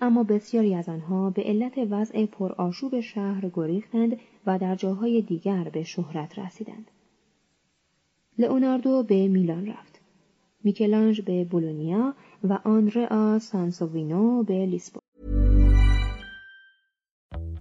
اما بسیاری از آنها به علت وضع پرآشوب شهر گریختند و در جاهای دیگر به شهرت رسیدند. لئوناردو به میلان رفت. میکلانج به بولونیا و آندرا سانسووینو به لیسبون.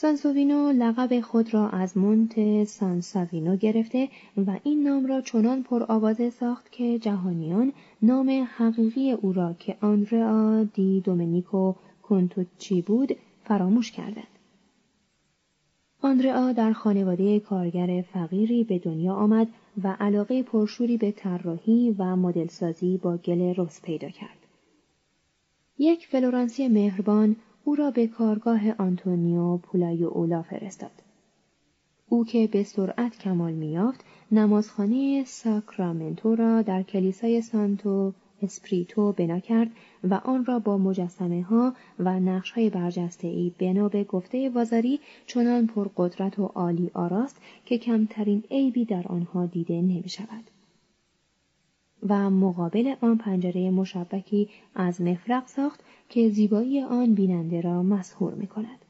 سانسووینو لقب خود را از مونت سانساوینو گرفته و این نام را چنان پرآوازه ساخت که جهانیان نام حقیقی او را که آندرا دی دومنیکو کنتوچی بود فراموش کردند. آندرا در خانواده کارگر فقیری به دنیا آمد و علاقه پرشوری به طراحی و مدلسازی با گل رس پیدا کرد. یک فلورانسی مهربان او را به کارگاه آنتونیو پولایوئولو فرستاد. او که به سرعت کمال می‌یافت نمازخانه ساکرامنتو را در کلیسای سانتو اسپریتو بنا کرد و آن را با مجسمه ها و نقش های برجسته ای بنا به گفته وازاری چنان پرقدرت و عالی آراست که کمترین عیبی در آنها دیده نمی شود. و مقابل آن پنجره مشبکی از مفرق ساخت که زیبایی آن بیننده را مسحور می کند.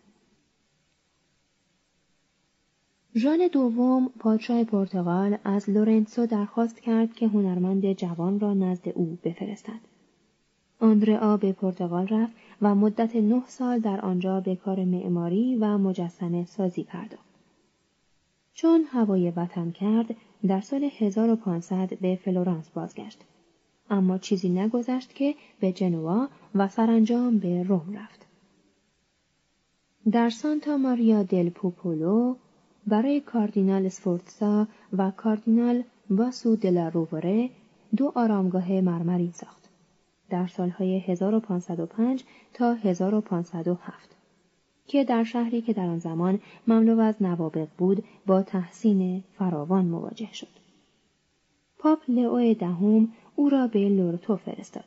ژان دوم پادشاه پرتغال از لورنسو درخواست کرد که هنرمند جوان را نزد او بفرستد. آندرا به پرتغال رفت و مدت نه سال در آنجا به کار معماری و مجسمه سازی پرداخت. چون هوای وطن کرد در سال 1500 به فلورانس بازگشت. اما چیزی نگذشت که به جنوا و سرانجام به روم رفت. در سانتا ماریا دل پوپولو برای کاردینال سفورتسا و کاردینال باسو دلا رووره دو آرامگاه مرمرین ساخت. در سالهای 1505 تا 1507 که در شهری که در آن زمان مملو از نوابق بود با تحسین فراوان مواجه شد. پاپ لئو دهم او را به لورتو فرستاد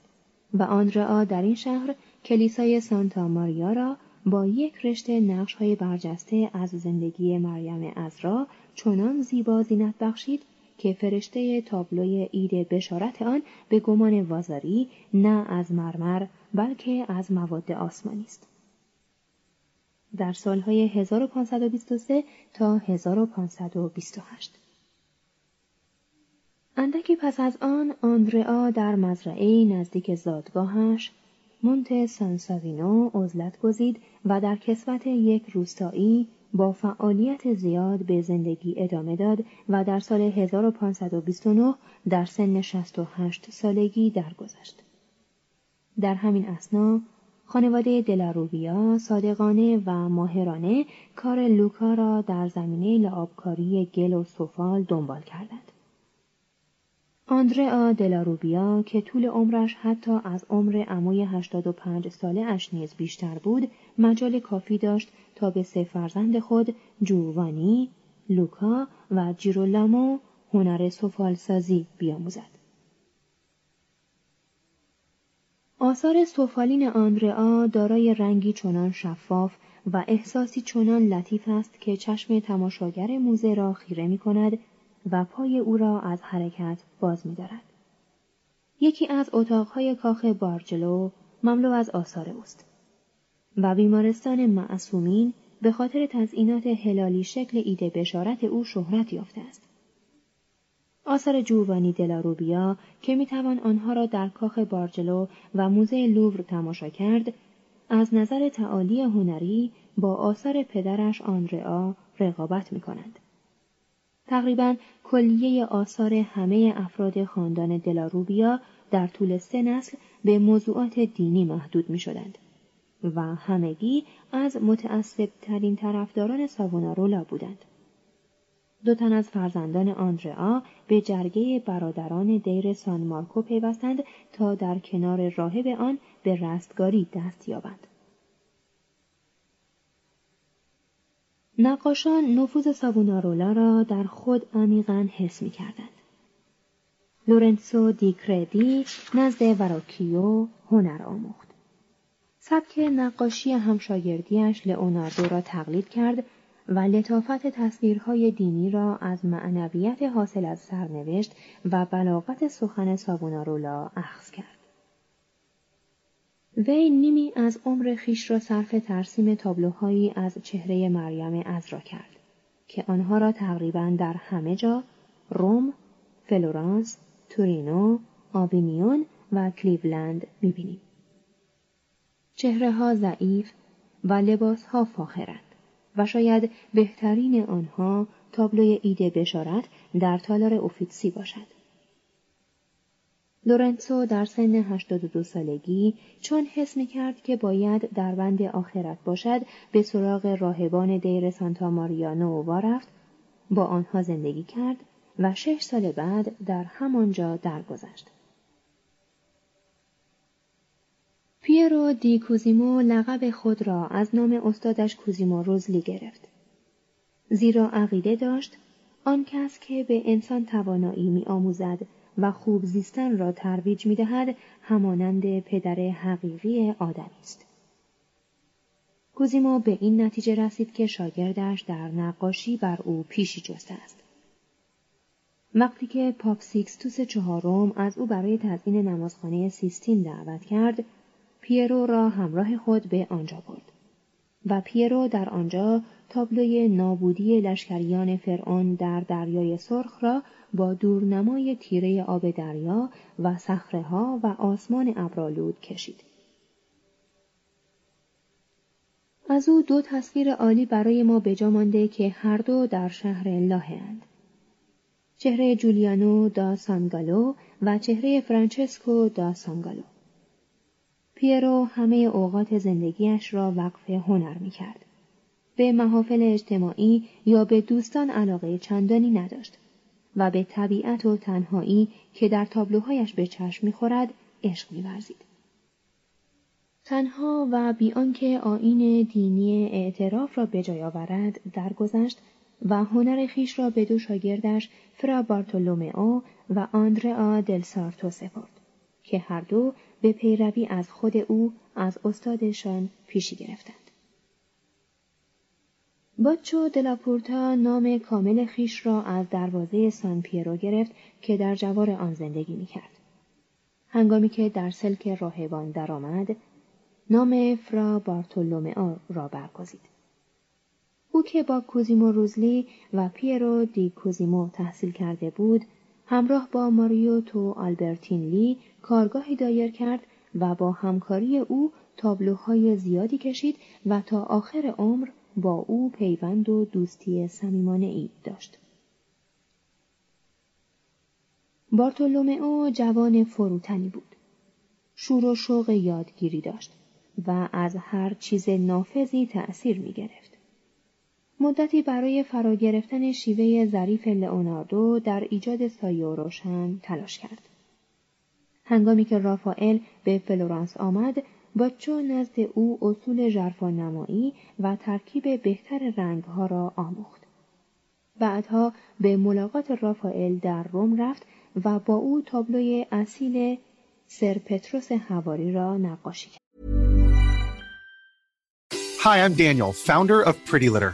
و آندرا در این شهر کلیسای سانتا ماریا را با یک رشته نقش های برجسته از زندگی مریم ازرا چنان زیبا زینت بخشید که فرشته تابلوی ایده بشارت آن به گمان وازاری نه از مرمر بلکه از مواد آسمانی است. در سالهای 1523 تا 1528 اندکی پس از آن آندرا در مزرعه نزدیک زادگاهش مونت سانساوینو عزلت گزید و در کسوت یک روستایی با فعالیت زیاد به زندگی ادامه داد و در سال 1529 در سن 68 سالگی درگذشت. در همین اسنا خانواده دلاروبیا صادقانه و ماهرانه کار لوکا را در زمینه لعابکاری گل و سفال دنبال کردند. آندرا دلاروبیا که طول عمرش حتی از عمر عموی 85 ساله اش نیز بیشتر بود مجال کافی داشت تا به سه فرزند خود جووانی، لوکا و جیرولامو هنر سفالسازی بیاموزد. آثار سفالین آندرا دارای رنگی چنان شفاف و احساسی چنان لطیف است که چشم تماشاگر موزه را خیره می کند و پای او را از حرکت باز می دارد. یکی از اتاقهای کاخ بارجلو مملو از آثار اوست و بیمارستان معصومین به خاطر تزئینات هلالی شکل ایده بشارت او شهرت یافته است. آثار جووانی دلاروبیا که می‌توان آنها را در کاخ بارجلو و موزه لوور تماشا کرد از نظر تعالی هنری با آثار پدرش آنرا رقابت می کنند. تقریبا کلیه آثار همه افراد خاندان دلاروبیا در طول سه نسل به موضوعات دینی محدود می شدند و همگی از متعصب ترین طرفداران ساوونارولا بودند. دو تن از فرزندان آندرا به جرگه برادران دیر سان مارکو پیوستند تا در کنار راهب آن به رستگاری دست یابند. نقاشان نفوذ ساوونارولا را در خود عمیقا حس می کردند. لورنسو دیکردی نزد وراکیو هنر آموخت. سبک نقاشی همشاگردیش لئوناردو را تقلید کرد و لطافت تصویرهای دینی را از معنویت حاصل از سرنوشت و بلاغت سخن ساوونارولا اخذ کرد. وی نیمی از عمر خیش را صرف ترسیم تابلوهایی از چهره مریم ازرا کرد که آنها را تقریبا در همه جا روم، فلورانس، تورینو، آوینیون و کلیولند می‌بینیم. چهره ها ضعیف و لباس ها فاخرند. و شاید بهترین آنها تابلوی عید بشارت در تالار اوفیتسی باشد. لورنسو در سن 82 سالگی چون حس می کرد که باید در بند آخرت باشد به سراغ راهبان دیر سانتا ماریا نووا رفت با آنها زندگی کرد و شش سال بعد در همانجا درگذشت. پیرو دی کوزیمو لقب خود را از نام استادش کوزیمو روزلی گرفت. زیرا عقیده داشت آن کس که به انسان توانایی می آموزد و خوب زیستن را ترویج می دهد همانند پدر حقیقی آدمی است. کوزیمو به این نتیجه رسید که شاگردش در نقاشی بر او پیشی جسته است. وقتی که پاپ سیکستوس چهارم از او برای تزیین نمازخانه سیستین دعوت کرد، پیرو را همراه خود به آنجا برد و پیرو در آنجا تابلوی نابودی لشکریان فرعون در دریای سرخ را با دورنمای تیره آب دریا و ها و آسمان ابرالود کشید. از او دو تصویر عالی برای ما بجا مانده که هر دو در شهر اند. چهره جولیانو دا سانگالو و چهره فرانچسکو دا سانگالو. پیرو همه اوقات زندگیش را وقف هنر می کرد. به محافل اجتماعی یا به دوستان علاقه چندانی نداشت و به طبیعت و تنهایی که در تابلوهایش به چشم می‌خورد عشق میورزید تنها و بی آنکه آین دینی اعتراف را به جای آورد درگذشت و هنر خیش را به دو شاگردش فرا بارتولومئو و آندرا دل سارتو سپرد که هر دو به پیروی از خود او از استادشان پیشی گرفتند. باچو دلاپورتا نام کامل خیش را از دروازه سان پیرو گرفت که در جوار آن زندگی می کرد. هنگامی که در سلک راهبان درآمد، نام فرا بارتولومئو را برگزید. او که با کوزیمو روزلی و پیرو دی کوزیمو تحصیل کرده بود، همراه با ماریو تو آلبرتینلی کارگاهی دایر کرد و با همکاری او تابلوهای زیادی کشید و تا آخر عمر با او پیوند و دوستی صمیمانه ای داشت. بارتولومئو جوان فروتنی بود. شور و شوق یادگیری داشت و از هر چیز نافذی تأثیر می گرفت. مدتی برای فرا گرفتن شیوه ظریف لئوناردو در ایجاد سایه و روشن تلاش کرد. هنگامی که رافائل به فلورانس آمد باچو نزد او اصول ژرفا نمایی و ترکیب بهتر رنگها را آموخت. بعدها به ملاقات رافائل در روم رفت و با او تابلوی اصیل سر پتروس هواری را نقاشی کرد. Hi, I'm Daniel, founder of Pretty Litter.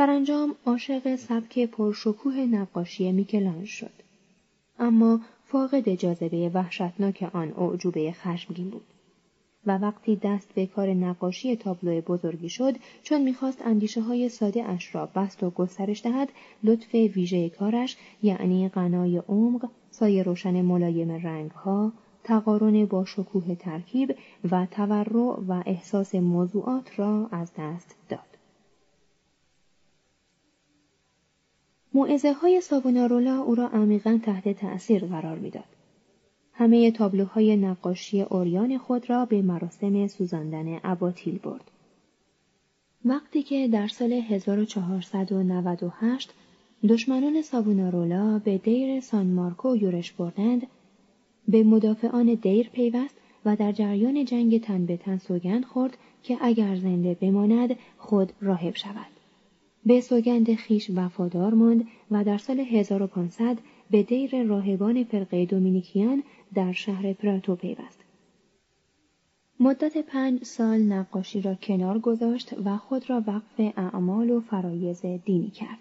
سرانجام عاشق سبک پرشکوه نقاشی میکلانج شد. اما فاقد جاذبه وحشتناک آن اعجوبه خشمگین بود. و وقتی دست به کار نقاشی تابلو بزرگی شد چون می‌خواست اندیشه های ساده اش را بست و گسترش دهد لطف ویژه کارش یعنی غنای عمق سایه روشن ملایم رنگها تقارن با شکوه ترکیب و تورع و احساس موضوعات را از دست داد موعظه های ساونارولا او را عمیقا تحت تأثیر قرار می‌داد. همه تابلوهای نقاشی اوریان خود را به مراسم سوزاندن اباطیل برد. وقتی که در سال 1498 دشمنان ساونارولا به دیر سان مارکو یورش بردند، به مدافعان دیر پیوست و در جریان جنگ تن به تن سوگند خورد که اگر زنده بماند خود راهب شود. به سوگند خیش وفادار ماند و در سال 1500 به دیر راهبان فرقه دومینیکیان در شهر پراتو پیوست. مدت پنج سال نقاشی را کنار گذاشت و خود را وقف اعمال و فرایز دینی کرد.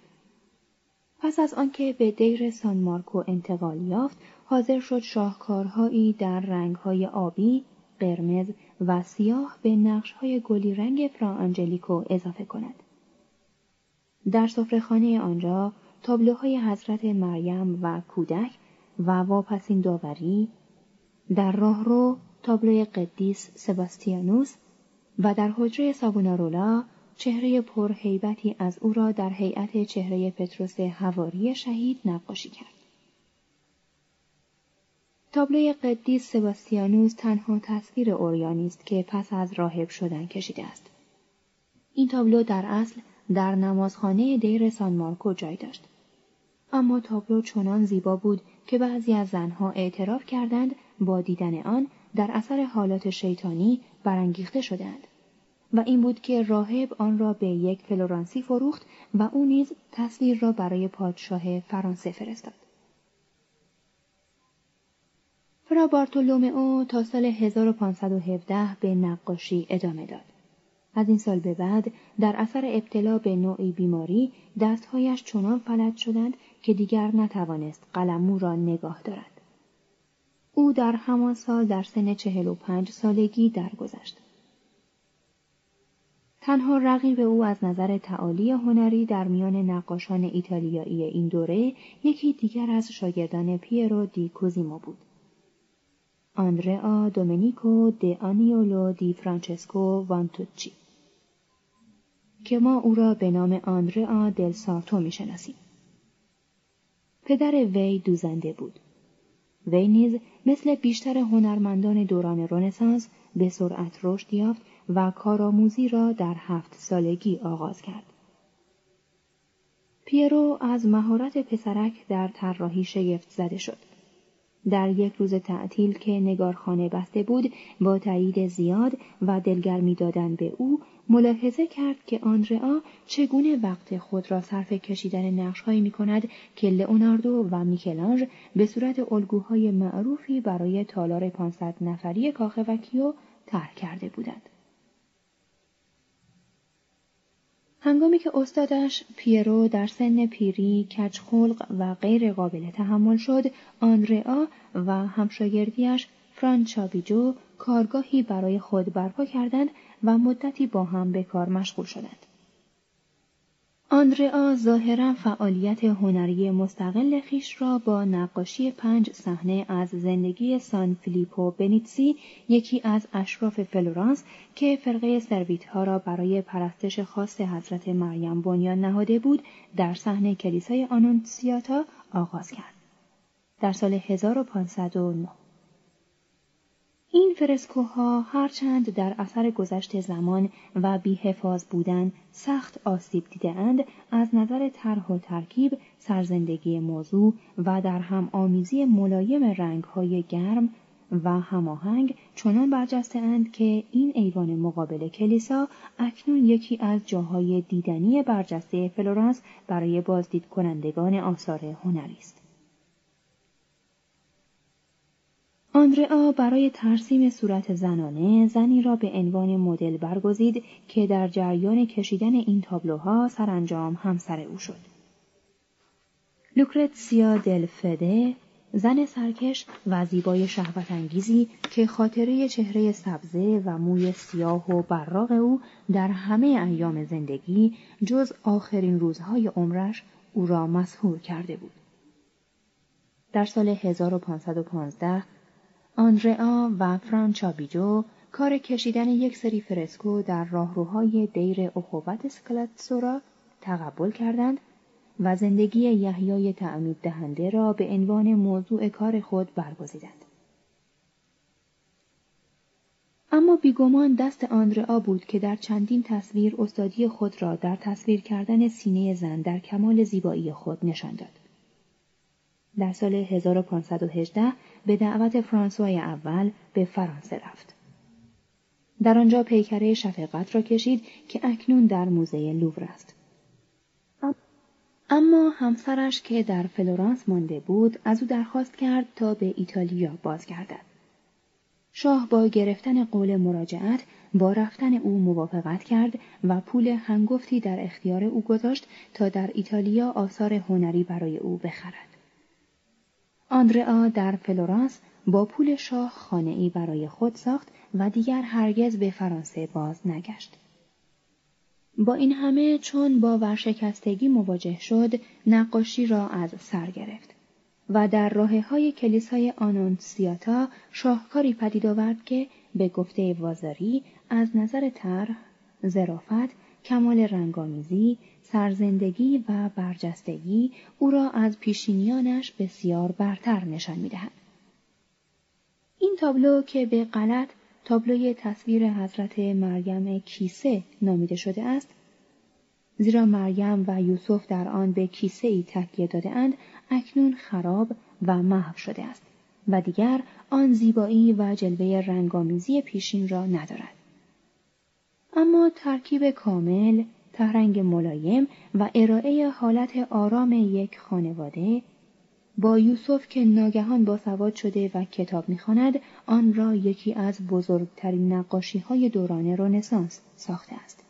پس از آنکه به دیر سان مارکو انتقال یافت، حاضر شد شاهکارهایی در رنگهای آبی، قرمز و سیاه به نقشهای گلی رنگ فرا آنجلیکو اضافه کند. در سفرهخانه آنجا تابلوهای حضرت مریم و کودک و واپسین داوری در راهرو تابلوی قدیس سباستیانوس و در حجره سابونارولا چهره پرهیبتی از او را در هیئت چهره پتروس هواری شهید نقاشی کرد. تابلوی قدیس سباستیانوس تنها تصویر اوریانی است که پس از راهب شدن کشیده است. این تابلو در اصل در نمازخانه دیر سان مارکو جای داشت. اما تابلو چنان زیبا بود که بعضی از زنها اعتراف کردند با دیدن آن در اثر حالات شیطانی برانگیخته شدند و این بود که راهب آن را به یک فلورانسی فروخت و او نیز تصویر را برای پادشاه فرانسه فرستاد. فرا بارتولومئو تا سال 1517 به نقاشی ادامه داد. از این سال به بعد در اثر ابتلا به نوعی بیماری دستهایش چنان فلج شدند که دیگر نتوانست قلمو را نگاه دارد. او در همان سال در سن چهل و پنج سالگی درگذشت. تنها رقیب او از نظر تعالی هنری در میان نقاشان ایتالیایی این دوره یکی دیگر از شاگردان پیرو دی کوزیمو بود. آندرا دومنیکو د آنیولو دی فرانچسکو وانتوچی که ما او را به نام آندرا دل سارتو می‌شناسیم. پدر وی دوزنده بود. وی نیز مثل بیشتر هنرمندان دوران رنسانس به سرعت رشد یافت و کارآموزی را در هفت سالگی آغاز کرد. پیرو از مهارت پسرک در طراحی شگفت زده شد. در یک روز تعطیل که نگارخانه بسته بود با تایید زیاد و دلگرمی دادن به او ملاحظه کرد که آندرا چگونه وقت خود را صرف کشیدن نقشهایی می کند که لئوناردو و میکلانژ به صورت الگوهای معروفی برای تالار 500 نفری کاخ وکیو طرح کرده بودند. هنگامی که استادش پیرو در سن پیری کچخلق و غیر قابل تحمل شد آندرا و همشاگردیش فرانچابیجو کارگاهی برای خود برپا کردند و مدتی با هم به کار مشغول شدند. آندرا ظاهرا فعالیت هنری مستقل خیش را با نقاشی پنج صحنه از زندگی سان فیلیپو بنیتسی یکی از اشراف فلورانس که فرقه سرویت ها را برای پرستش خاص حضرت مریم بنیان نهاده بود در صحنه کلیسای آنونسیاتا آغاز کرد. در سال 1509 این فرسکوها هرچند در اثر گذشت زمان و بیحفاظ بودن سخت آسیب دیدهاند از نظر طرح و ترکیب سرزندگی موضوع و در هم آمیزی ملایم رنگهای گرم و هماهنگ چنان برجسته اند که این ایوان مقابل کلیسا اکنون یکی از جاهای دیدنی برجسته فلورانس برای بازدید کنندگان آثار هنری است. آندرا برای ترسیم صورت زنانه زنی را به عنوان مدل برگزید که در جریان کشیدن این تابلوها سرانجام همسر او شد. لوکرتسیا دل فده زن سرکش و زیبای شهوت انگیزی که خاطره چهره سبزه و موی سیاه و براق او در همه ایام زندگی جز آخرین روزهای عمرش او را مسهور کرده بود. در سال 1515 آندرا و فرانچابیجو کار کشیدن یک سری فرسکو در راهروهای دیر اخوت سکلاتسو را تقبل کردند و زندگی یحیای تعمید دهنده را به عنوان موضوع کار خود برگزیدند. اما بیگمان دست آندرا بود که در چندین تصویر استادی خود را در تصویر کردن سینه زن در کمال زیبایی خود نشان داد. در سال 1518 به دعوت فرانسوای اول به فرانسه رفت. در آنجا پیکره شفقت را کشید که اکنون در موزه لوور است. اما همسرش که در فلورانس مانده بود از او درخواست کرد تا به ایتالیا بازگردد. شاه با گرفتن قول مراجعت با رفتن او موافقت کرد و پول هنگفتی در اختیار او گذاشت تا در ایتالیا آثار هنری برای او بخرد. آندرا در فلورانس با پول شاه خانه ای برای خود ساخت و دیگر هرگز به فرانسه باز نگشت. با این همه چون با ورشکستگی مواجه شد نقاشی را از سر گرفت و در راه های کلیسای آنونسیاتا شاهکاری پدید آورد که به گفته وازاری از نظر طرح، ظرافت، کمال رنگامیزی، سرزندگی و برجستگی او را از پیشینیانش بسیار برتر نشان می‌دهد. این تابلو که به غلط تابلوی تصویر حضرت مریم کیسه نامیده شده است زیرا مریم و یوسف در آن به کیسه ای تکیه داده اند اکنون خراب و محو شده است و دیگر آن زیبایی و جلوه رنگامیزی پیشین را ندارد اما ترکیب کامل تهرنگ ملایم و ارائه حالت آرام یک خانواده با یوسف که ناگهان با سواد شده و کتاب می‌خواند آن را یکی از بزرگترین نقاشی های دوران رنسانس ساخته است.